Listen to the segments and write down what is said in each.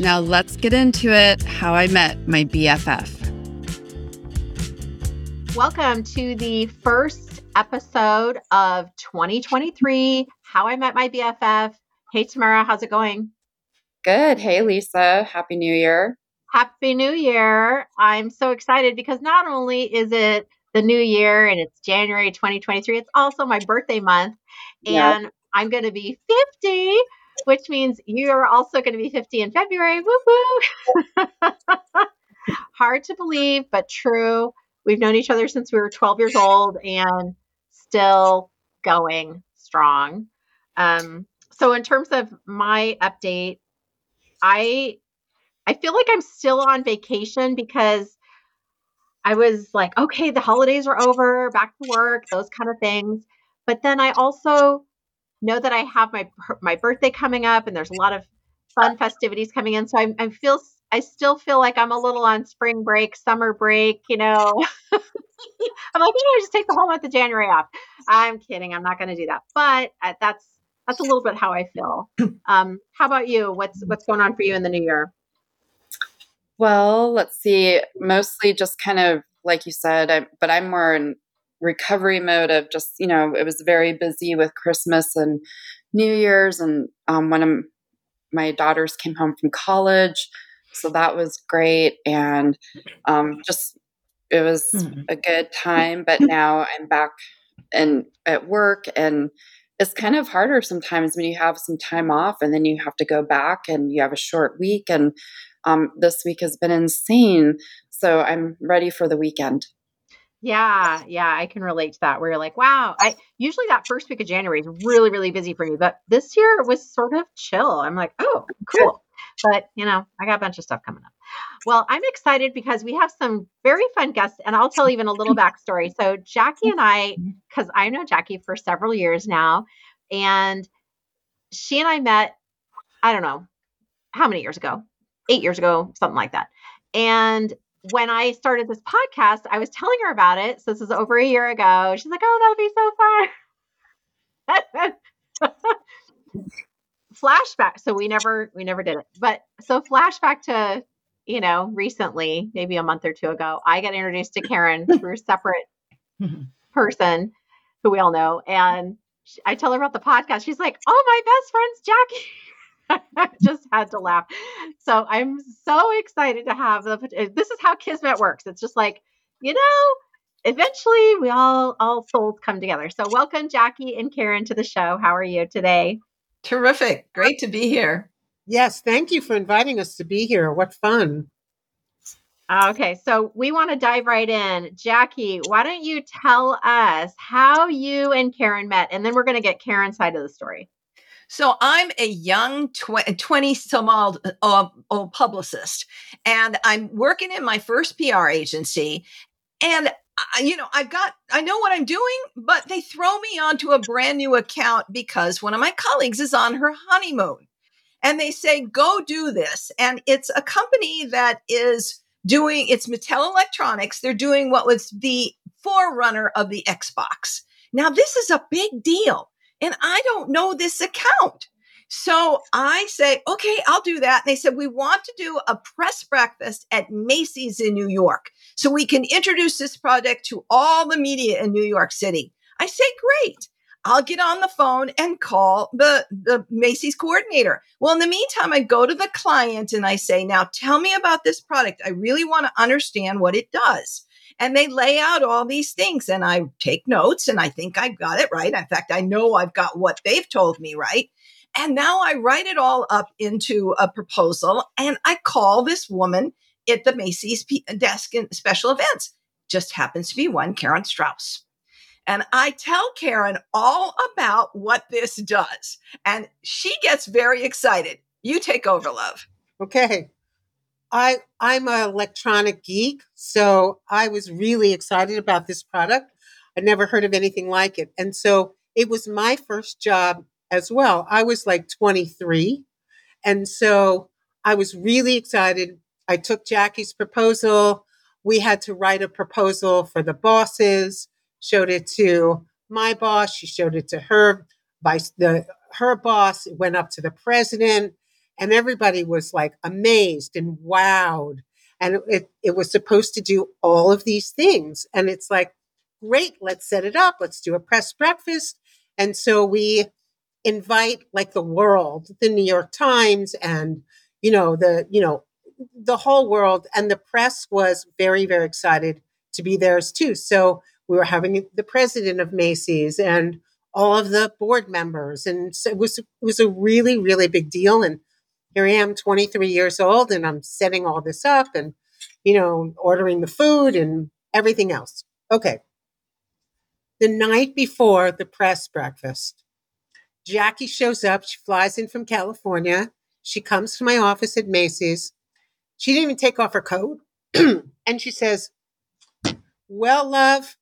Now let's get into it how I met my BFF. Welcome to the first episode of 2023 How I Met My BFF. Hey, Tamara, how's it going? Good. Hey, Lisa. Happy New Year. Happy New Year. I'm so excited because not only is it the new year and it's January 2023, it's also my birthday month. And yep. I'm going to be 50, which means you're also going to be 50 in February. Woo woo. Hard to believe, but true. We've known each other since we were 12 years old and still going strong. Um, so in terms of my update, I I feel like I'm still on vacation because I was like, okay, the holidays are over, back to work, those kind of things. But then I also know that I have my my birthday coming up, and there's a lot of fun festivities coming in. So I, I feel I still feel like I'm a little on spring break, summer break. You know, I'm like, you know, just take the whole month of January off. I'm kidding. I'm not going to do that, but uh, that's that's a little bit how I feel. Um, how about you? What's what's going on for you in the new year? Well, let's see. Mostly just kind of like you said, I, but I'm more in recovery mode of just you know it was very busy with Christmas and New Year's, and um, one of my daughters came home from college, so that was great, and um, just it was mm-hmm. a good time. But now I'm back and at work and it's kind of harder sometimes when you have some time off and then you have to go back and you have a short week. And um, this week has been insane. So I'm ready for the weekend. Yeah, yeah, I can relate to that. Where you're like, wow, I usually that first week of January is really, really busy for me, but this year was sort of chill. I'm like, oh, cool. But you know, I got a bunch of stuff coming up. Well, I'm excited because we have some very fun guests, and I'll tell even a little backstory. So, Jackie and I, mm-hmm. because I know Jackie for several years now, and she and I met, I don't know how many years ago, eight years ago, something like that. And when I started this podcast, I was telling her about it. So, this is over a year ago. She's like, oh, that'll be so fun. flashback so we never we never did it but so flashback to you know, recently, maybe a month or two ago, I got introduced to Karen through a separate person who we all know. And she, I tell her about the podcast. She's like, oh, my best friend's Jackie. I just had to laugh. So I'm so excited to have the. Uh, this is how Kismet works. It's just like, you know, eventually we all all souls come together. So welcome Jackie and Karen to the show. How are you today? Terrific. Great to be here. Yes, thank you for inviting us to be here. What fun. Okay, so we want to dive right in. Jackie, why don't you tell us how you and Karen met? And then we're going to get Karen's side of the story. So I'm a young 20 some old, old publicist, and I'm working in my first PR agency. And I, you know, I've got, I know what I'm doing, but they throw me onto a brand new account because one of my colleagues is on her honeymoon and they say, go do this. And it's a company that is doing, it's Mattel Electronics. They're doing what was the forerunner of the Xbox. Now, this is a big deal. And I don't know this account. So I say, okay, I'll do that. And they said, we want to do a press breakfast at Macy's in New York so we can introduce this project to all the media in New York City. I say, great. I'll get on the phone and call the, the Macy's coordinator. Well, in the meantime, I go to the client and I say, now tell me about this product. I really want to understand what it does. And they lay out all these things and I take notes and I think I've got it right. In fact, I know I've got what they've told me right. And now I write it all up into a proposal and I call this woman at the Macy's desk in special events. Just happens to be one Karen Strauss. And I tell Karen all about what this does. And she gets very excited. You take over, love. Okay. I I'm an electronic geek, so I was really excited about this product. I never heard of anything like it. And so it was my first job as well. I was like 23. And so I was really excited. I took Jackie's proposal. We had to write a proposal for the bosses, showed it to my boss, she showed it to her vice the her boss, it went up to the president and everybody was like amazed and wowed. And it, it was supposed to do all of these things. And it's like, great, let's set it up. Let's do a press breakfast. And so we invite like the world, the New York Times and, you know, the, you know, the whole world. And the press was very, very excited to be theirs too. So we were having the president of Macy's and all of the board members. And so it was, it was a really, really big deal. And here I am, 23 years old, and I'm setting all this up and, you know, ordering the food and everything else. Okay. The night before the press breakfast, Jackie shows up. She flies in from California. She comes to my office at Macy's. She didn't even take off her coat. and she says, Well, love,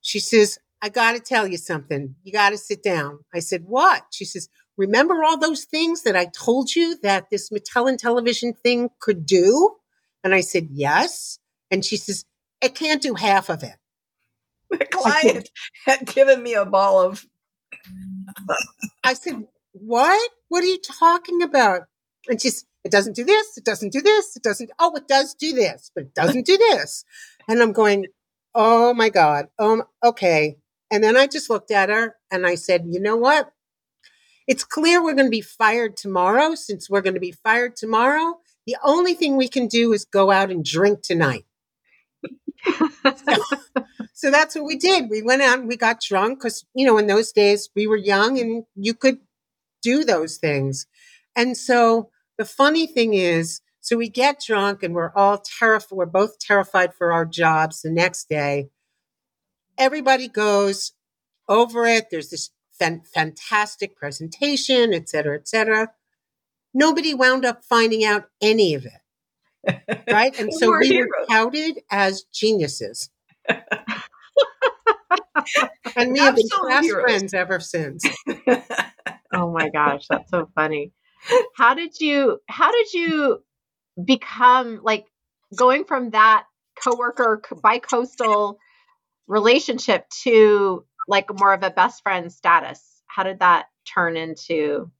she says, I got to tell you something. You got to sit down. I said, What? She says, remember all those things that I told you that this Mattel Intellivision thing could do? And I said, yes. And she says, it can't do half of it. The client had given me a ball of. I said, what? What are you talking about? And she's, it doesn't do this. It doesn't do this. It doesn't. Oh, it does do this, but it doesn't do this. And I'm going, oh my God. Um, okay. And then I just looked at her and I said, you know what? It's clear we're going to be fired tomorrow. Since we're going to be fired tomorrow, the only thing we can do is go out and drink tonight. so, so that's what we did. We went out and we got drunk because, you know, in those days we were young and you could do those things. And so the funny thing is, so we get drunk and we're all terrified. We're both terrified for our jobs the next day. Everybody goes over it. There's this fan- fantastic presentation, et cetera, et cetera. Nobody wound up finding out any of it. Right. And so we heroes. were touted as geniuses. and we have been best friends ever since. oh my gosh, that's so funny. How did you how did you become like going from that coworker bi-coastal relationship to like more of a best friend status? How did that turn into?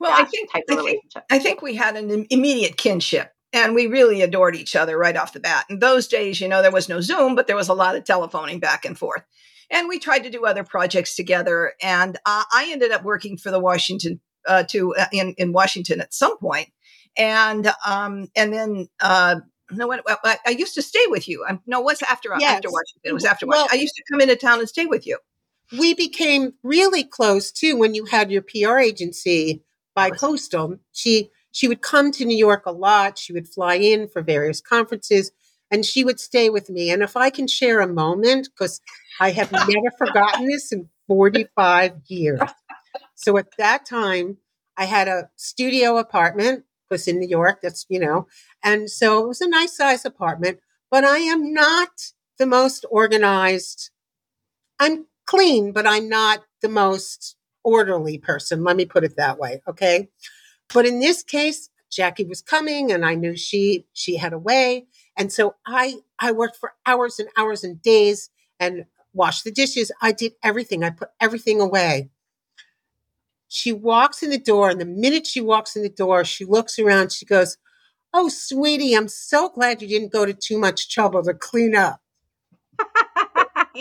Well, I think I think, I think we had an immediate kinship and we really adored each other right off the bat. In those days, you know, there was no Zoom, but there was a lot of telephoning back and forth. And we tried to do other projects together. And uh, I ended up working for the Washington uh, to uh, in in Washington at some point, and um, and then uh, no, what, I used to stay with you. I'm, no, what's uh, after yes. after Washington? It was after well, Washington. I used to come into town and stay with you. We became really close too when you had your PR agency bi-coastal. She she would come to New York a lot. She would fly in for various conferences, and she would stay with me. And if I can share a moment, because I have never forgotten this in 45 years. So at that time, I had a studio apartment because in New York, that's, you know, and so it was a nice size apartment, but I am not the most organized. I'm clean, but I'm not the most orderly person. Let me put it that way. Okay. But in this case, Jackie was coming and I knew she, she had a way. And so I, I worked for hours and hours and days and washed the dishes. I did everything. I put everything away. She walks in the door, and the minute she walks in the door, she looks around. She goes, Oh, sweetie, I'm so glad you didn't go to too much trouble to clean up.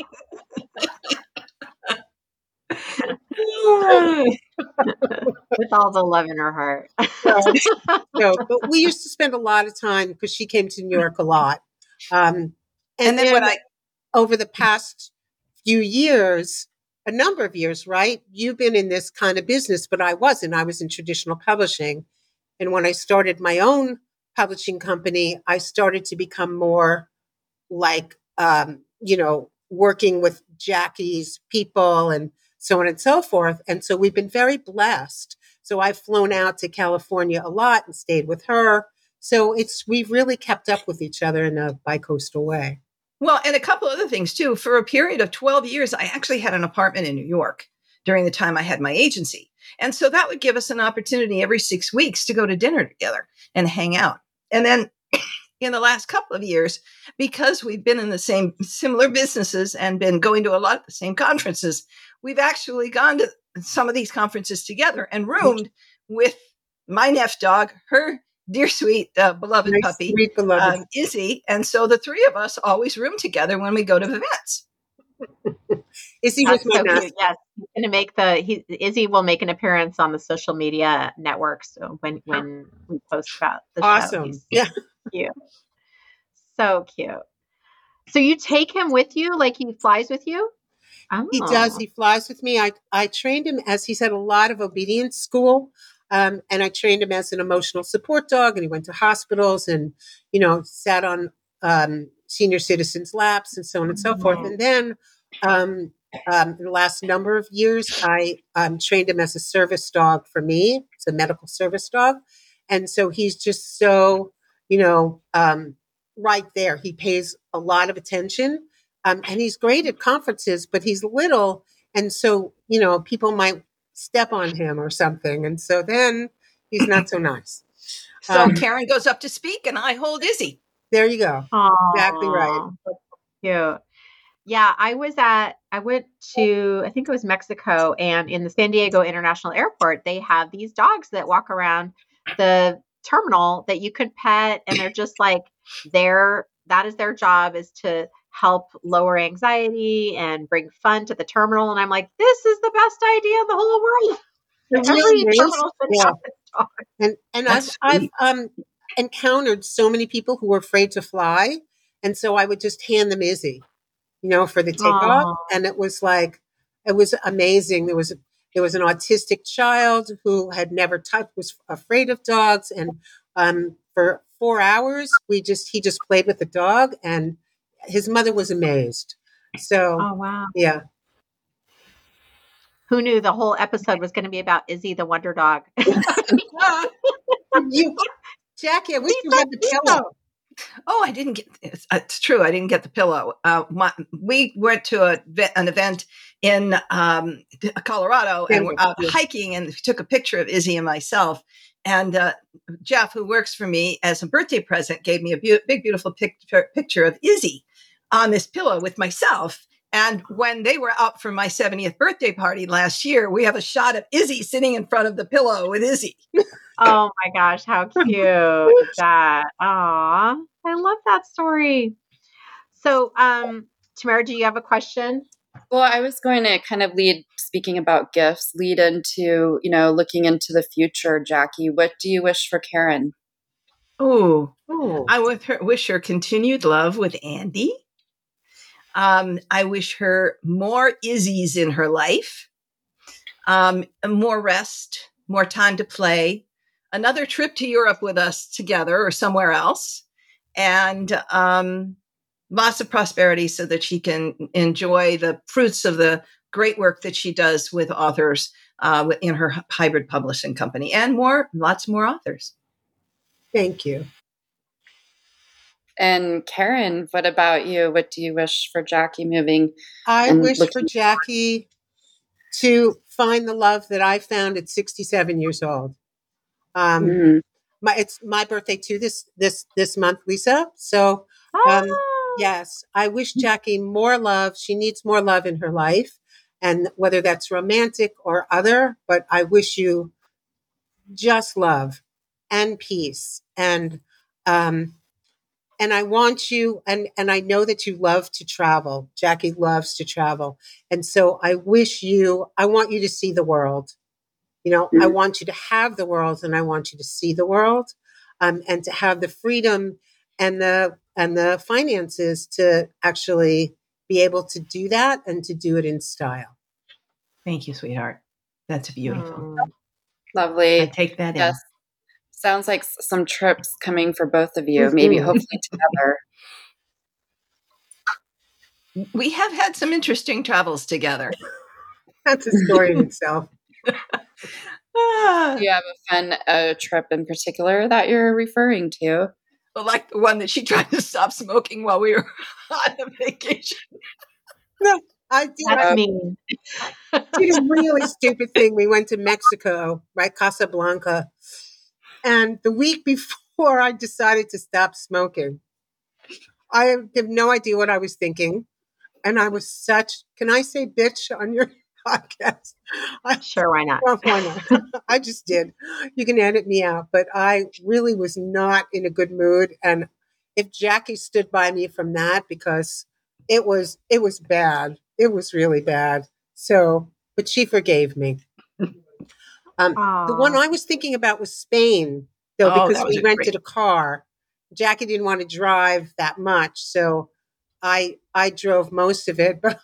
With all the love in her heart. no, but we used to spend a lot of time because she came to New York a lot. Um, and, and then, then what I over the past few years, a number of years, right? You've been in this kind of business, but I wasn't. I was in traditional publishing. And when I started my own publishing company, I started to become more like, um, you know, working with Jackie's people and so on and so forth. And so we've been very blessed. So I've flown out to California a lot and stayed with her. So it's we've really kept up with each other in a bicoastal way. Well, and a couple other things too. For a period of 12 years, I actually had an apartment in New York during the time I had my agency. And so that would give us an opportunity every six weeks to go to dinner together and hang out. And then in the last couple of years, because we've been in the same similar businesses and been going to a lot of the same conferences, we've actually gone to some of these conferences together and roomed with my Neff dog, her dear sweet uh, beloved nice, puppy, sweet beloved. Um, Izzy. And so the three of us always room together when we go to events. Izzy was so cute. Yes, he's going to make the he, Izzy will make an appearance on the social media networks when when we post about the awesome. Show. yeah, cute, so cute. So you take him with you, like he flies with you. Oh. He does. He flies with me. I I trained him as he's had a lot of obedience school. Um, and I trained him as an emotional support dog, and he went to hospitals and, you know, sat on um, senior citizens' laps and so on and so mm-hmm. forth. And then um, um, in the last number of years, I um, trained him as a service dog for me. It's a medical service dog. And so he's just so, you know, um, right there. He pays a lot of attention. Um, and he's great at conferences, but he's little. And so, you know, people might step on him or something. And so then he's not so nice. So um, Karen goes up to speak and I hold Izzy. There you go. Aww, exactly right. cute. Yeah, I was at, I went to, I think it was Mexico, and in the San Diego International Airport, they have these dogs that walk around the terminal that you could pet, and they're just like, their, that is their job is to help lower anxiety and bring fun to the terminal. And I'm like, this is the best idea in the whole world. Every terminal yeah. And and I've, I've um encountered so many people who were afraid to fly, and so I would just hand them Izzy, you know, for the takeoff, Aww. and it was like it was amazing. There was a, there was an autistic child who had never touched, was afraid of dogs, and um, for four hours we just he just played with the dog and his mother was amazed. So, oh wow, yeah. Who knew the whole episode was going to be about Izzy the Wonder Dog? you, Jackie, I wish you had the pillow. Oh, I didn't get. It's, it's, true. I didn't get the pillow. Uh, my, we went to a, an event in um, Colorado and we're out hiking, and took a picture of Izzy and myself. And uh, Jeff, who works for me as a birthday present, gave me a be- big, beautiful picture, picture of Izzy on this pillow with myself. And when they were out for my 70th birthday party last year, we have a shot of Izzy sitting in front of the pillow with Izzy. oh my gosh, how cute is that? Aw, I love that story. So, um, Tamara, do you have a question? Well, I was going to kind of lead, speaking about gifts, lead into, you know, looking into the future, Jackie. What do you wish for Karen? Oh, I wish her continued love with Andy. Um, I wish her more Izzy's in her life, um, more rest, more time to play, another trip to Europe with us together or somewhere else, and um, lots of prosperity so that she can enjoy the fruits of the great work that she does with authors uh, in her hybrid publishing company and more, lots more authors. Thank you. And Karen, what about you? What do you wish for Jackie moving? I wish for Jackie to find the love that I found at 67 years old. Um, mm. my it's my birthday too this this this month, Lisa. So um, ah. Yes, I wish. Jackie more love. She needs more love in her life, and whether that's romantic or other, but I wish you just love and peace and um and I want you and and I know that you love to travel. Jackie loves to travel. And so I wish you I want you to see the world. You know, mm-hmm. I want you to have the world and I want you to see the world um, and to have the freedom and the and the finances to actually be able to do that and to do it in style. Thank you, sweetheart. That's beautiful. Oh, lovely. I take that yes. in. Sounds like some trips coming for both of you, mm-hmm. maybe hopefully together. We have had some interesting travels together. That's a story in itself. Do you have a fun uh, trip in particular that you're referring to? Well, like the one that she tried to stop smoking while we were on a vacation. No, I did. That's I mean. did a really stupid thing. We went to Mexico, right, Casablanca, and the week before I decided to stop smoking, I have no idea what I was thinking, and I was such. Can I say bitch on your podcast? I, Sure, why not? well, why not? I just did. You can edit me out, but I really was not in a good mood. And if Jackie stood by me from that, because it was it was bad. It was really bad. So, but she forgave me. Um, the one I was thinking about was Spain, though, Oh, because we a rented great- a car. Jackie didn't want to drive that much, so I I drove most of it, but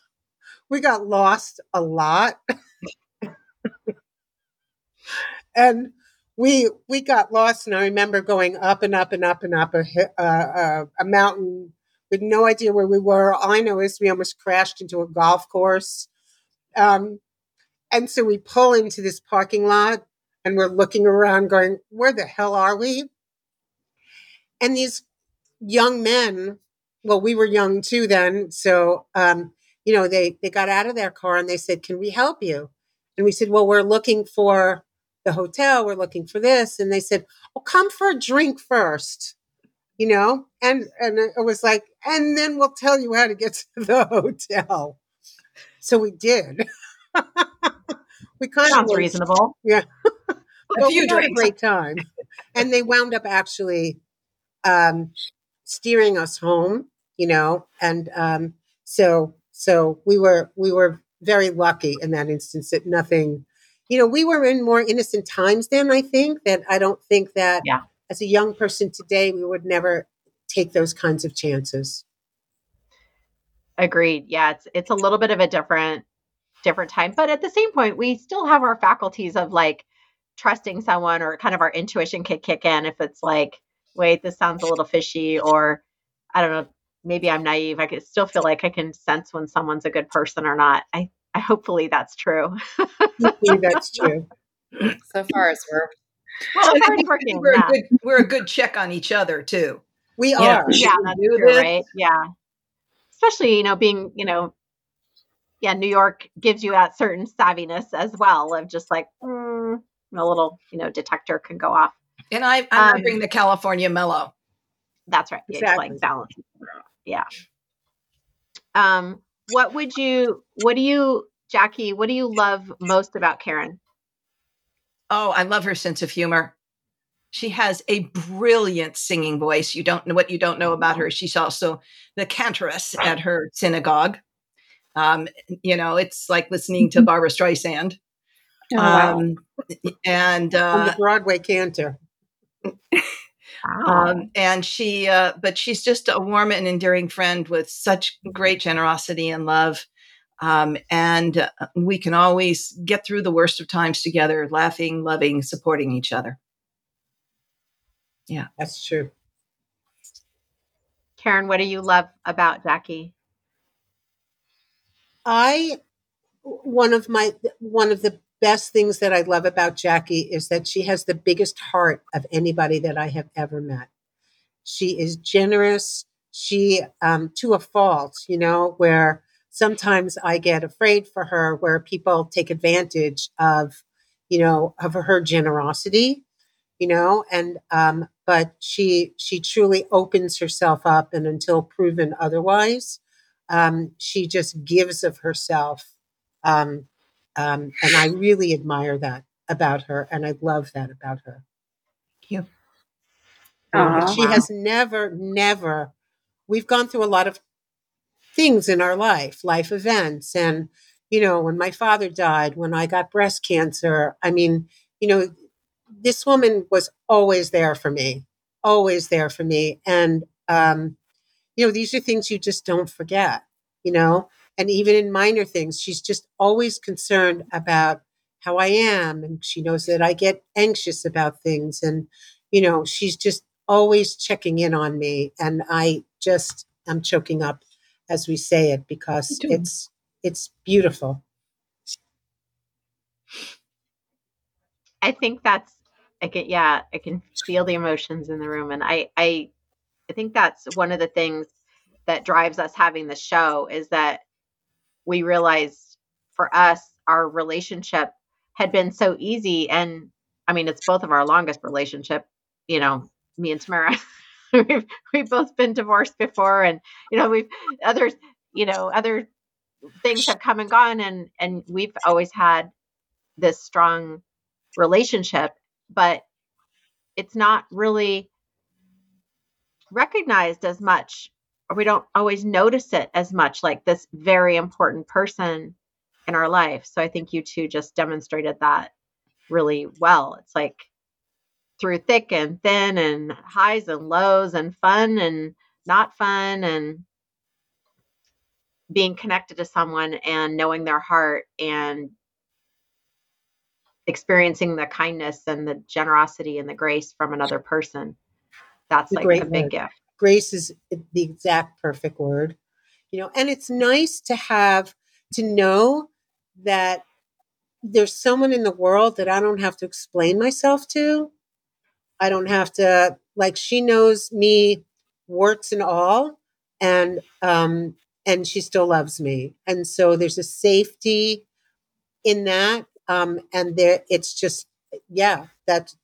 we got lost a lot. and we we got lost and i remember going up and up and up and up a, uh, a mountain with no idea where we were all i know is we almost crashed into a golf course um, and so we pull into this parking lot and we're looking around going where the hell are we? And these young men well we were young too then so um, you know they they got out of their car and they said can we help you? And we said well we're looking for the hotel we're looking for this. And they said well come for a drink first you know? And and it was like and then we'll tell you how to get to the hotel. So we did we kind Sounds of reasonable. Yeah. a few we had a great time and they wound up actually um, steering us home you know and um, so so we were we were very lucky in that instance that nothing you know we were in more innocent times then i think that i don't think that Yeah. as a young person today we would never take those kinds of chances Agreed. Yeah, it's it's a little bit of a different different time, but at the same point, we still have our faculties of like trusting someone or kind of our intuition could kick in if it's like, wait, this sounds a little fishy, or I don't know, maybe I'm naive. I could still feel like I can sense when someone's a good person or not. I, I hopefully that's true. Yeah, that's true So far, it's worked. Well, and it's working, we're, yeah. a good, we're a good check on each other too. we Yeah. are yeah, that's true, right? Yeah. Especially, you know, being, you know, yeah, New York gives you that certain savviness as well of just like mm, a little, you know, detector can go off. And I, I'm Um, bring the California mellow. That's right. Yeah, just like Exactly. balance. Yeah. Um, what would you what do you Jackie, what do you love most about Karen? Oh, I love her sense of humor. She has a brilliant singing voice. You don't know what you don't know about her. She's also the cantoress at her synagogue. Um, you know, it's like listening to Barbra Streisand. Oh, wow. Um, and on the uh, broadway cantor Wow. um, and she, uh, but she's just a warm and endearing friend with such great generosity and love. Um, and uh, we can always get through the worst of times together, laughing, loving, supporting each other. Yeah. That's true Karen, what do you love about Jackie? I one of my one of the best things that I love about Jackie is that she has the biggest heart of anybody that I have ever met. She is generous. She um, to a fault, you know, where sometimes I get afraid for her, where people take advantage of, you know, of her generosity, you know, and um, but she she truly opens herself up, and until proven otherwise, um, she just gives of herself um, um, and i really admire that about her and i love that about her Thank you. Aw. she has never never we've gone through a lot of things in our life life events and you know when my father died when i got breast cancer i mean you know this woman was always there for me always there for me and um, you know these are things you just don't forget you know? And even in minor things she's just always concerned about how i am and she knows that i get anxious about things and you know she's just always checking in on me and i just i'm choking up as we say it because it's it's beautiful. I think that's I can yeah, I can feel the emotions in the room and I I I think that's one of the things that drives us having the show is that we realized for us our relationship had been so easy and I mean it's both of our longest relationship, you know, me and Tamara. we've we've both been divorced before and you know we've others you know other things have come and gone and and we've always had this strong relationship but it's not really recognized as much or we don't always notice it as much like this very important person in our life. So i think you two just demonstrated that really well. It's like through thick and thin and highs and lows and fun and not fun and being connected to someone and knowing their heart and experiencing the kindness and the generosity and the grace from another person that's like a big word. gift grace is the exact perfect word you know and it's nice to have to know that there's someone in the world that i don't have to explain myself to i don't have to like she knows me warts and all and um and she still loves me. And so there's a safety in that. Um, and there, it's just, yeah, that's,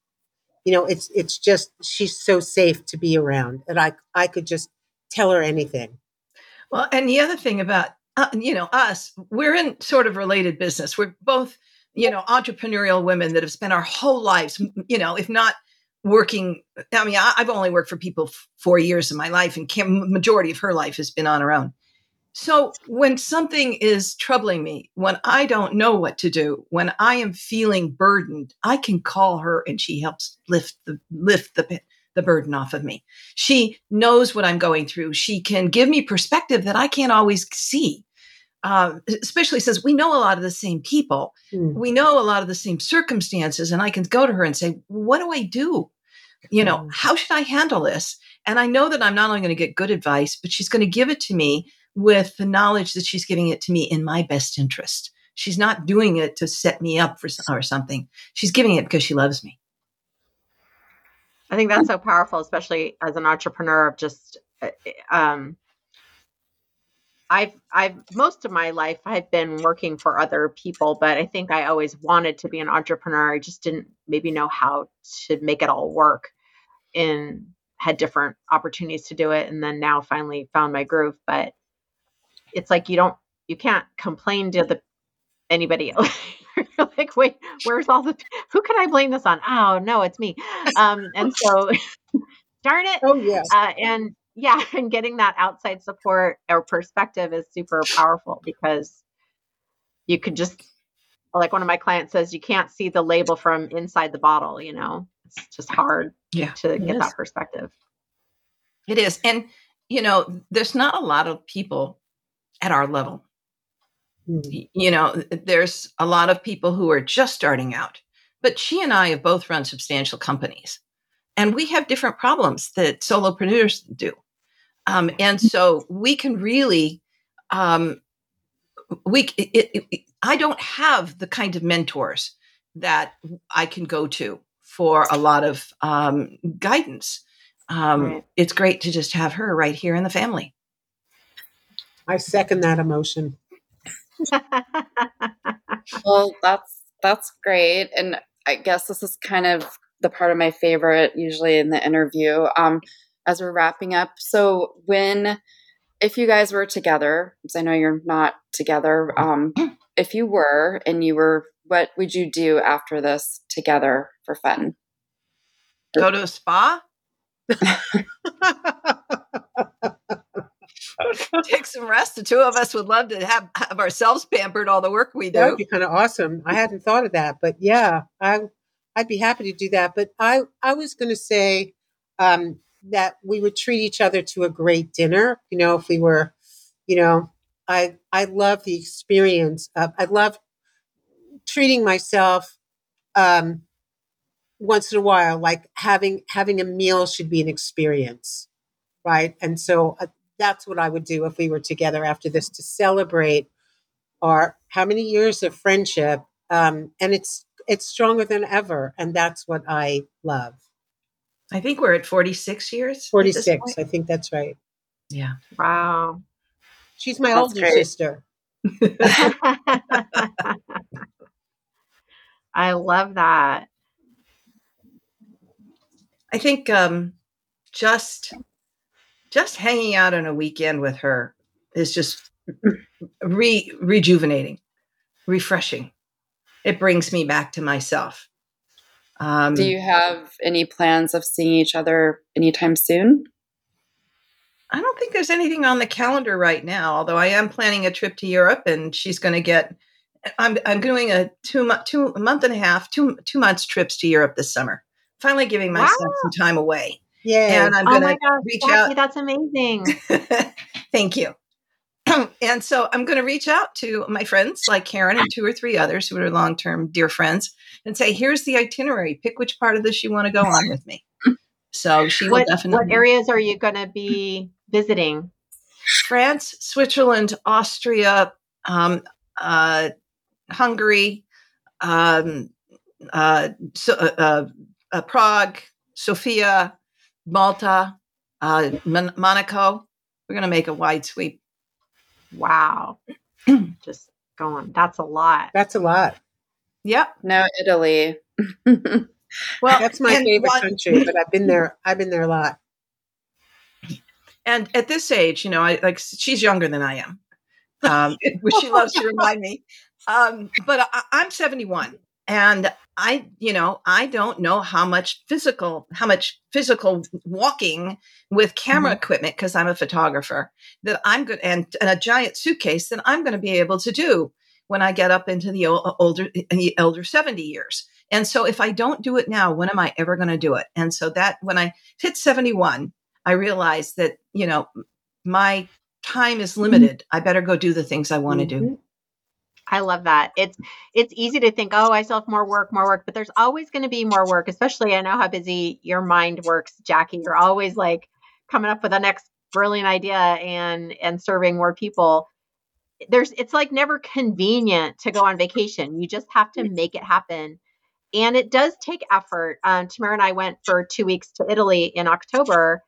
you know, it's, it's just, she's so safe to be around and I, I could just tell her anything. Well, and the other thing about, uh, you know, us, we're in sort of related business. We're both, you know, entrepreneurial women that have spent our whole lives, you know, if not working i mean I, have only worked for people f- four years in my life and majority of her life has been on her own so when something is troubling me, when I don't know what to do, when I am feeling burdened, I can call her and she helps lift the lift the the burden off of me. She knows what I'm going through. She can give me perspective that I can't always see. Uh, especially since we know a lot of the same people, mm. we know a lot of the same circumstances, and I can go to her and say, "What do I do? You know, mm. how should I handle this?" And I know that I'm not only going to get good advice, but she's going to give it to me with the knowledge that she's giving it to me in my best interest. She's not doing it to set me up for or something. She's giving it because she loves me. I think that's so powerful, especially as an entrepreneur. Of just, uh, um, I've I've most of my life I've been working for other people, but I think I always wanted to be an entrepreneur. I just didn't maybe know how to make it all work, and had different opportunities to do it, and then now finally found my groove. But it's like you don't you can't complain to the anybody else. Like, wait, where's all the who can I blame this on? Oh no, it's me. Um, and so darn it. Oh yes. Uh, and yeah, and getting that outside support or perspective is super powerful because you could just like one of my clients says, you can't see the label from inside the bottle, you know. It's just hard yeah, to get is. that perspective. It is. And you know, there's not a lot of people at our level. Mm. You know, there's a lot of people who are just starting out, but she and I have both run substantial companies, and we have different problems that solopreneurs do. Um, and so we can really, um, we, it, it, I don't have the kind of mentors that I can go to for a lot of um, guidance. Um, right. It's great to just have her right here in the family. I second that emotion. well, that's that's great, and I guess this is kind of the part of my favorite usually in the interview. Um, as we're wrapping up, so when if you guys were together, because I know you're not together, um, if you were and you were, what would you do after this together for fun? Go to a spa. take some rest. The two of us would love to have, have ourselves pampered all the work we do. That would be kind of awesome. I hadn't thought of that, but yeah, I I'd be happy to do that. But I I was going to say um, that we would treat each other to a great dinner. You know, if we were, you know, I I love the experience. Of, I love treating myself um, once in a while. Like having having a meal should be an experience, right? And so uh, that's what I would do if we were together after this to celebrate our how many years of friendship. Um, and it's it's stronger than ever, and that's what I love. I think we're at 46 years. 46. I think that's right. Yeah. Wow. She's my That's older great. sister. I love that. I think um, just just hanging out on a weekend with her is just re rejuvenating, refreshing. It brings me back to myself. Um, Do you have any plans of seeing each other anytime soon? I don't think there's anything on the calendar right now. Although I am planning a trip to Europe, and she's going to get. I'm I'm doing a two month two a month and a half two two months trips to Europe this summer. Finally, giving myself Wow. some time away, Yeah. and I'm oh going to reach Jackie, out that's amazing. Thank you. and so I'm going to reach out to my friends like Karen and two or three others who are long term dear friends and say, here's the itinerary. Pick which part of this you want to go on with me. So she will definitely. what areas are you going to be visiting? France, Switzerland, Austria, um, uh, Hungary, um, uh, so, uh, uh, Prague, Sofia, Malta, uh, Mon- Monaco. We're going to make a wide sweep. Wow. Just going. That's a lot. That's a lot. Yep. No, Italy. Well, That's my favorite one- country, but I've been there. I've been there a lot. And at this age, you know, I like she's younger than I am, um, which she loves to remind me. Um, but I, I'm 71, and I, you know, I don't know how much physical, how much physical walking with camera mm-hmm. equipment because I'm a photographer that I'm good, and, and a giant suitcase that I'm going to be able to do when I get up into the older, in the elder 70 years. And so, if I don't do it now, when am I ever going to do it? And so that when I hit 71, I realized that, you know, my time is mm-hmm. limited. I better go do the things I want to do. Mm-hmm. I love that. It's it's easy to think, oh, I still have more work, more work, but there's always going to be more work. Especially, I know how busy your mind works, Jackie. You're always like coming up with the next brilliant idea and and serving more people. There's it's like never convenient to go on vacation. You just have to make it happen, and it does take effort. Um, Tamara and I went for two weeks to Italy in October.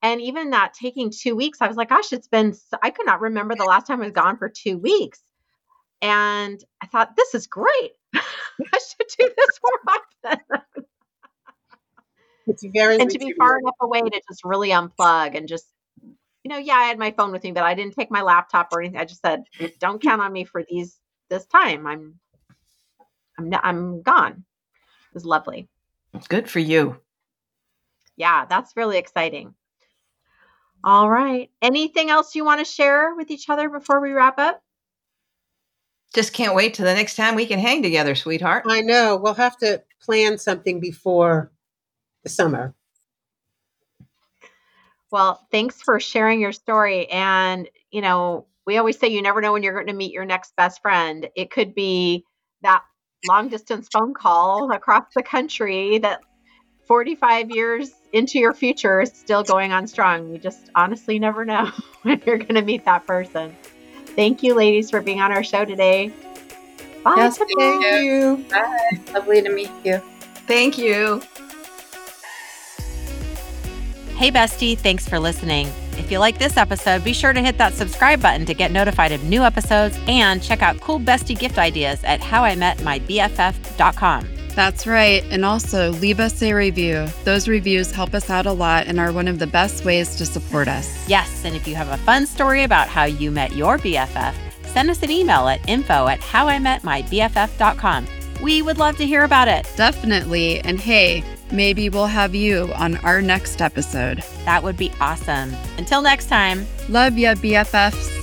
And even that taking two weeks, I was like, gosh, it's been, so, I could not remember the last time I was gone for two weeks. And I thought, this is great. I should do this more often. It's very and to be far enough away to just really unplug and just, you know, yeah, I had my phone with me, but I didn't take my laptop or anything. I just said, don't count on me for these, this time. I'm, I'm, not, I'm gone. It was lovely. Good for you. Yeah, that's really exciting. All right. Anything else you want to share with each other before we wrap up? Just can't wait till the next time we can hang together, sweetheart. I know. We'll have to plan something before the summer. Well, thanks for sharing your story. And, you know, we always say you never know when you're going to meet your next best friend. It could be that long distance phone call across the country that 45 years into your future is still going on strong. You just honestly never know when you're going to meet that person. Thank you, ladies, for being on our show today. Bye. Yes, thank Thank you. Bye. Lovely to meet you. Thank you. Hey, bestie, thanks for listening. If you like this episode, be sure to hit that subscribe button to get notified of new episodes and check out cool bestie gift ideas at howimetmybff.com. That's right. And also leave us a review. Those reviews help us out a lot and are one of the best ways to support us. Yes, and if you have a fun story about how you met your BFF, send us an email at info at howimetmybff.com. We would love to hear about it. Definitely. And hey, maybe we'll have you on our next episode. That would be awesome. Until next time. Love ya, BFFs.